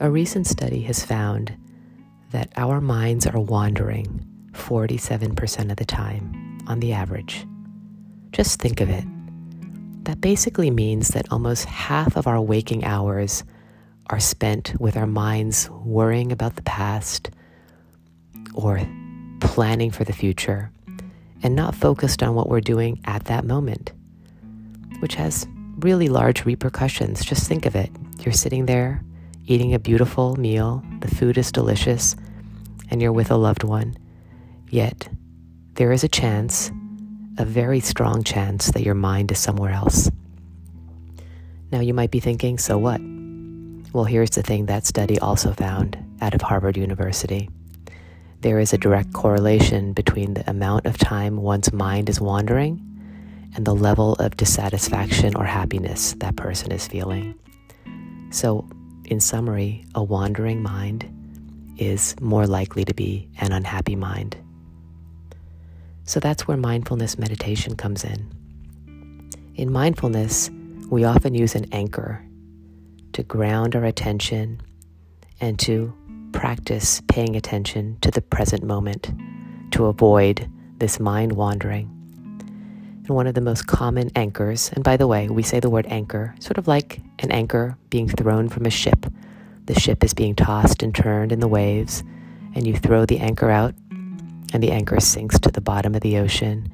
A recent study has found that our minds are wandering 47% of the time on the average. Just think of it. That basically means that almost half of our waking hours are spent with our minds worrying about the past or planning for the future and not focused on what we're doing at that moment, which has really large repercussions. Just think of it. You're sitting there eating a beautiful meal, the food is delicious, and you're with a loved one. Yet, there is a chance, a very strong chance, that your mind is somewhere else. Now, you might be thinking, so what? Well, here's the thing that study also found out of Harvard University. There is a direct correlation between the amount of time one's mind is wandering and the level of dissatisfaction or happiness that person is feeling. So, in summary, a wandering mind is more likely to be an unhappy mind. So that's where mindfulness meditation comes in. In mindfulness, we often use an anchor to ground our attention and to practice paying attention to the present moment to avoid this mind wandering. And one of the most common anchors, and by the way, we say the word anchor, sort of like an anchor being thrown from a ship. The ship is being tossed and turned in the waves, and you throw the anchor out, and the anchor sinks to the bottom of the ocean.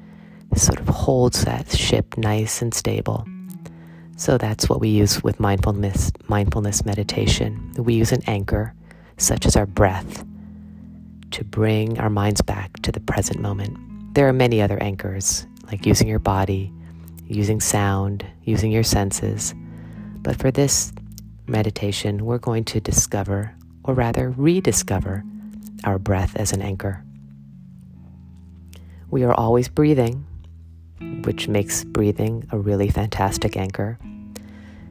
Sort of holds that ship nice and stable. So that's what we use with mindfulness, mindfulness meditation. We use an anchor, such as our breath, to bring our minds back to the present moment. There are many other anchors, like using your body, using sound, using your senses. But for this meditation, we're going to discover, or rather rediscover, our breath as an anchor. We are always breathing, which makes breathing a really fantastic anchor.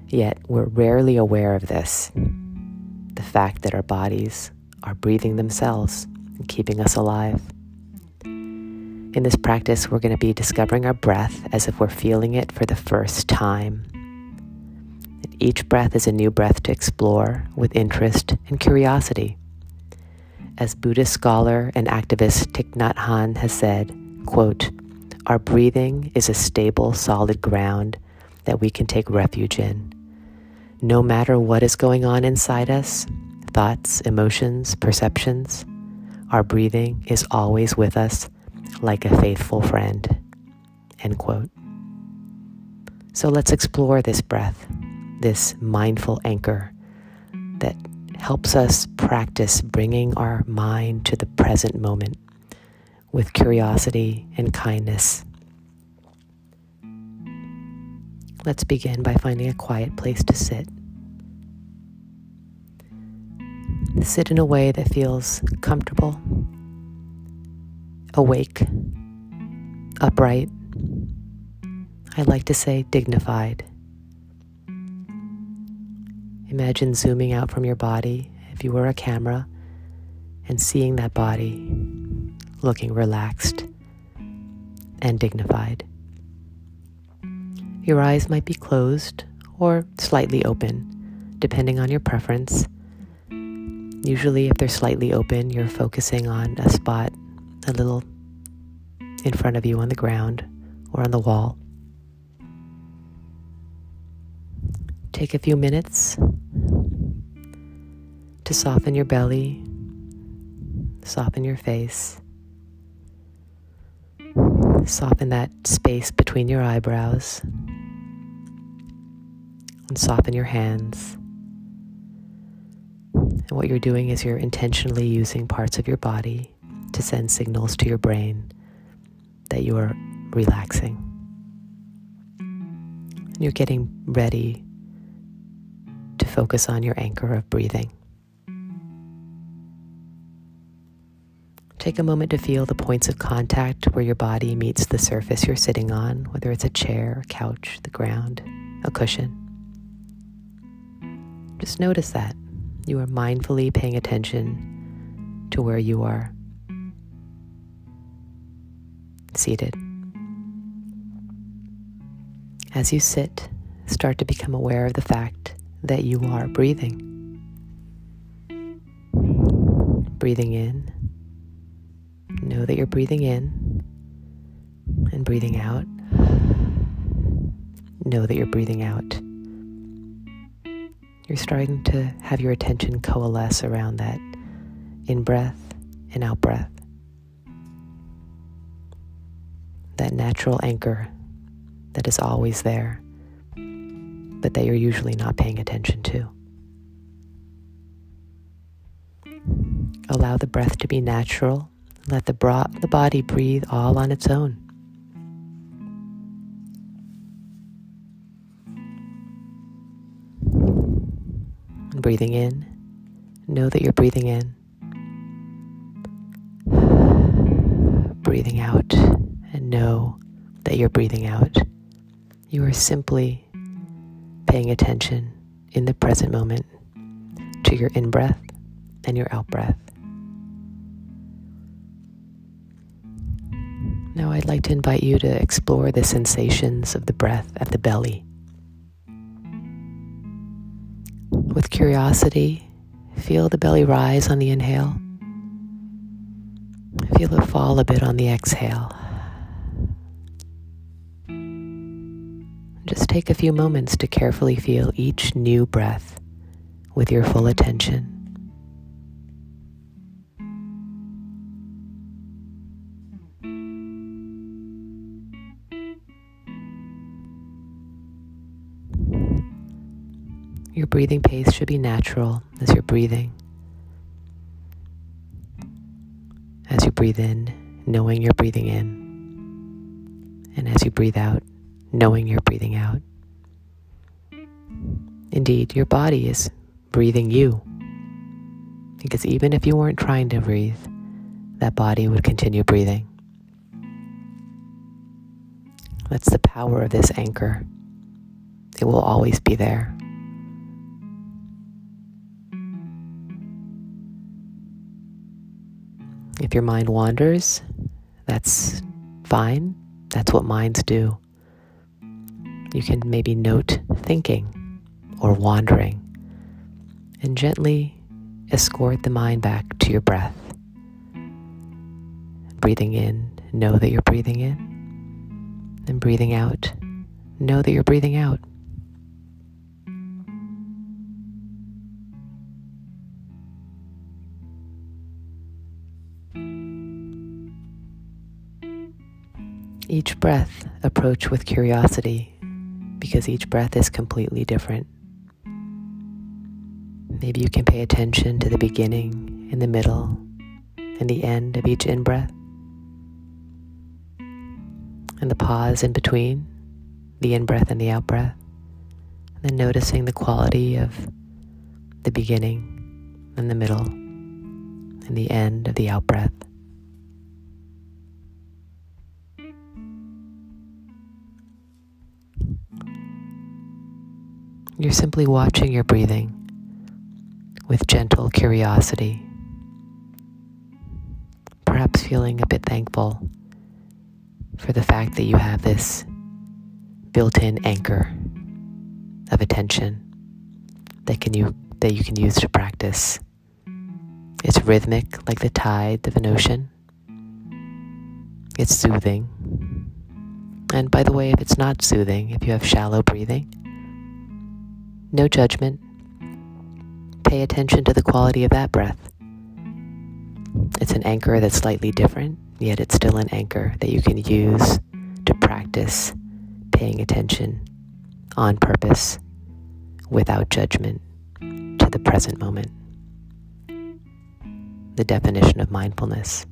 Yet we're rarely aware of this the fact that our bodies are breathing themselves and keeping us alive. In this practice, we're going to be discovering our breath as if we're feeling it for the first time. Each breath is a new breath to explore with interest and curiosity. As Buddhist scholar and activist Thich Nhat Hanh has said, quote, our breathing is a stable, solid ground that we can take refuge in. No matter what is going on inside us thoughts, emotions, perceptions our breathing is always with us like a faithful friend. End quote. So let's explore this breath, this mindful anchor that helps us practice bringing our mind to the present moment with curiosity and kindness. Let's begin by finding a quiet place to sit. Sit in a way that feels comfortable, awake, upright. I like to say dignified. Imagine zooming out from your body if you were a camera and seeing that body looking relaxed and dignified. Your eyes might be closed or slightly open, depending on your preference. Usually, if they're slightly open, you're focusing on a spot a little in front of you on the ground or on the wall. Take a few minutes to soften your belly, soften your face. Soften that space between your eyebrows and soften your hands. And what you're doing is you're intentionally using parts of your body to send signals to your brain that you are relaxing. And you're getting ready to focus on your anchor of breathing. Take a moment to feel the points of contact where your body meets the surface you're sitting on, whether it's a chair, a couch, the ground, a cushion. Just notice that. You are mindfully paying attention to where you are seated. As you sit, start to become aware of the fact that you are breathing. breathing in, know that you're breathing in and breathing out. Know that you're breathing out. You're starting to have your attention coalesce around that in breath and out breath. That natural anchor that is always there, but that you're usually not paying attention to. Allow the breath to be natural. Let the, bro- the body breathe all on its own. And breathing in, know that you're breathing in. Breathing out, and know that you're breathing out. You are simply paying attention in the present moment to your in breath and your out breath. Now, I'd like to invite you to explore the sensations of the breath at the belly. With curiosity, feel the belly rise on the inhale. Feel it fall a bit on the exhale. Just take a few moments to carefully feel each new breath with your full attention. Your breathing pace should be natural as you're breathing. As you breathe in, knowing you're breathing in. And as you breathe out, knowing you're breathing out. Indeed, your body is breathing you. Because even if you weren't trying to breathe, that body would continue breathing. That's the power of this anchor. It will always be there. If your mind wanders, that's fine. That's what minds do. You can maybe note thinking or wandering and gently escort the mind back to your breath. Breathing in, know that you're breathing in. And breathing out, know that you're breathing out. Each breath approach with curiosity because each breath is completely different. Maybe you can pay attention to the beginning and the middle and the end of each in breath and the pause in between the in breath and the out breath. And then noticing the quality of the beginning and the middle and the end of the out breath. You're simply watching your breathing with gentle curiosity, perhaps feeling a bit thankful for the fact that you have this built in anchor of attention that, can you, that you can use to practice. It's rhythmic like the tide of an ocean. It's soothing. And by the way, if it's not soothing, if you have shallow breathing, no judgment. Pay attention to the quality of that breath. It's an anchor that's slightly different, yet it's still an anchor that you can use to practice paying attention on purpose without judgment to the present moment. The definition of mindfulness.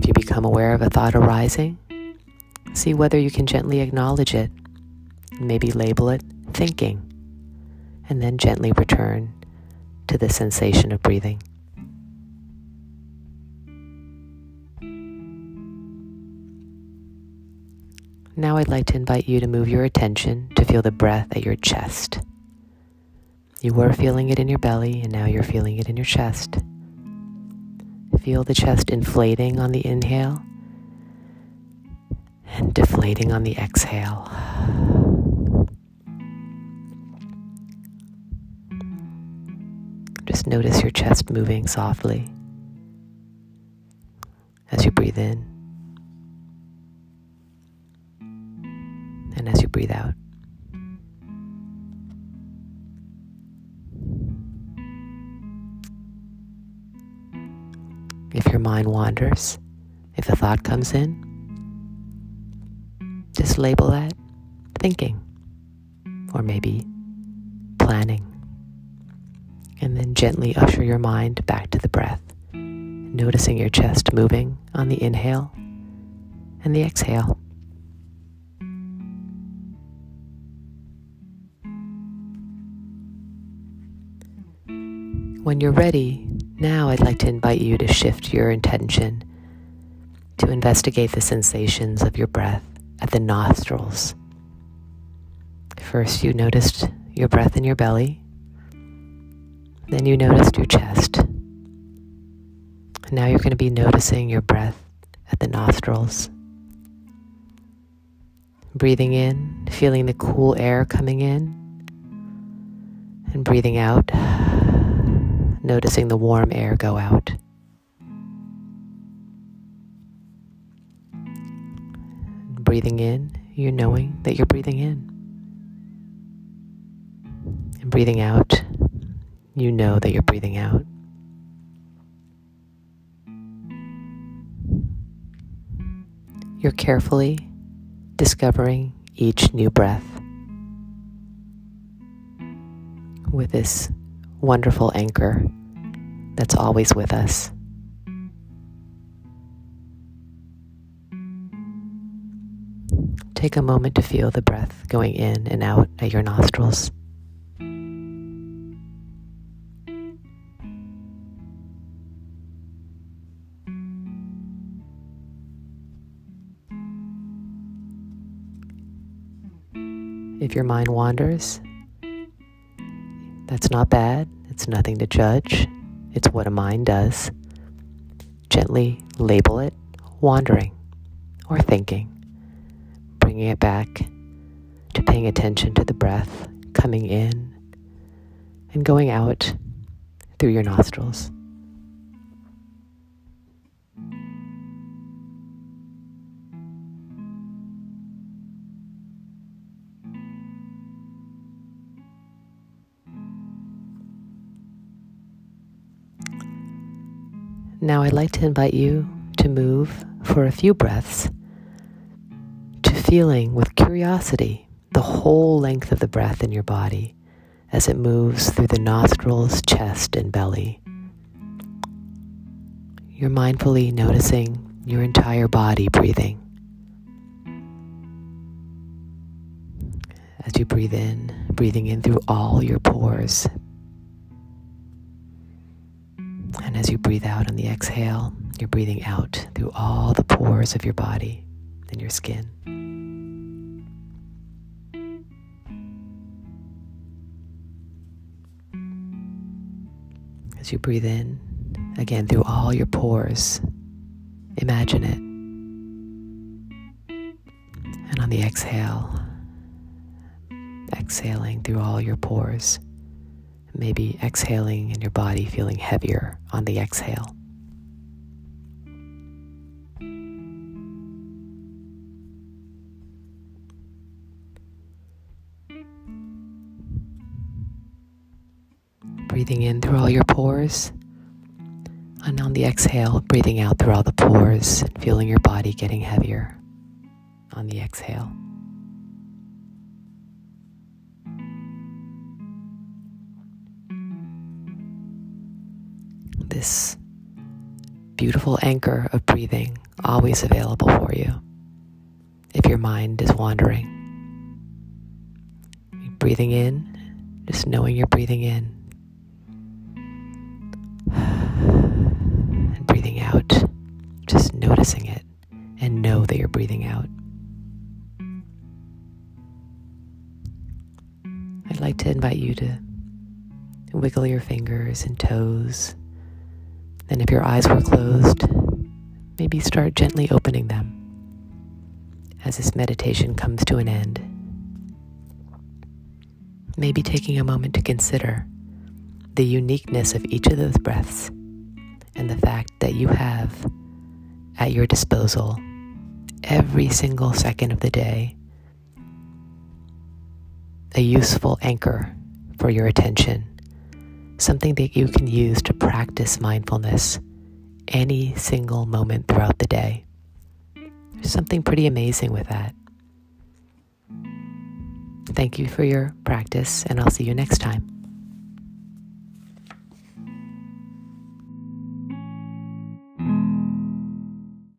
If you become aware of a thought arising, see whether you can gently acknowledge it, maybe label it thinking, and then gently return to the sensation of breathing. Now I'd like to invite you to move your attention to feel the breath at your chest. You were feeling it in your belly, and now you're feeling it in your chest. Feel the chest inflating on the inhale and deflating on the exhale. Just notice your chest moving softly as you breathe in and as you breathe out. If your mind wanders, if a thought comes in, just label that thinking or maybe planning. And then gently usher your mind back to the breath, noticing your chest moving on the inhale and the exhale. When you're ready, now I'd like to invite you to shift your intention to investigate the sensations of your breath at the nostrils. First, you noticed your breath in your belly, then you noticed your chest. Now you're going to be noticing your breath at the nostrils. Breathing in, feeling the cool air coming in, and breathing out noticing the warm air go out. Breathing in, you're knowing that you're breathing in. And breathing out, you know that you're breathing out. You're carefully discovering each new breath with this wonderful anchor that's always with us. Take a moment to feel the breath going in and out at your nostrils. If your mind wanders, that's not bad. It's nothing to judge. It's what a mind does. Gently label it wandering or thinking, bringing it back to paying attention to the breath coming in and going out through your nostrils. Now, I'd like to invite you to move for a few breaths to feeling with curiosity the whole length of the breath in your body as it moves through the nostrils, chest, and belly. You're mindfully noticing your entire body breathing. As you breathe in, breathing in through all your pores, as you breathe out on the exhale, you're breathing out through all the pores of your body and your skin. As you breathe in, again through all your pores, imagine it. And on the exhale, exhaling through all your pores. Maybe exhaling and your body feeling heavier on the exhale. Breathing in through all your pores. And on the exhale, breathing out through all the pores and feeling your body getting heavier on the exhale. This beautiful anchor of breathing always available for you if your mind is wandering. breathing in, just knowing you're breathing in. And breathing out, just noticing it and know that you're breathing out. I'd like to invite you to wiggle your fingers and toes then, if your eyes were closed, maybe start gently opening them as this meditation comes to an end. Maybe taking a moment to consider the uniqueness of each of those breaths and the fact that you have at your disposal every single second of the day a useful anchor for your attention, something that you can use to practice mindfulness any single moment throughout the day. There's something pretty amazing with that. Thank you for your practice, and I'll see you next time.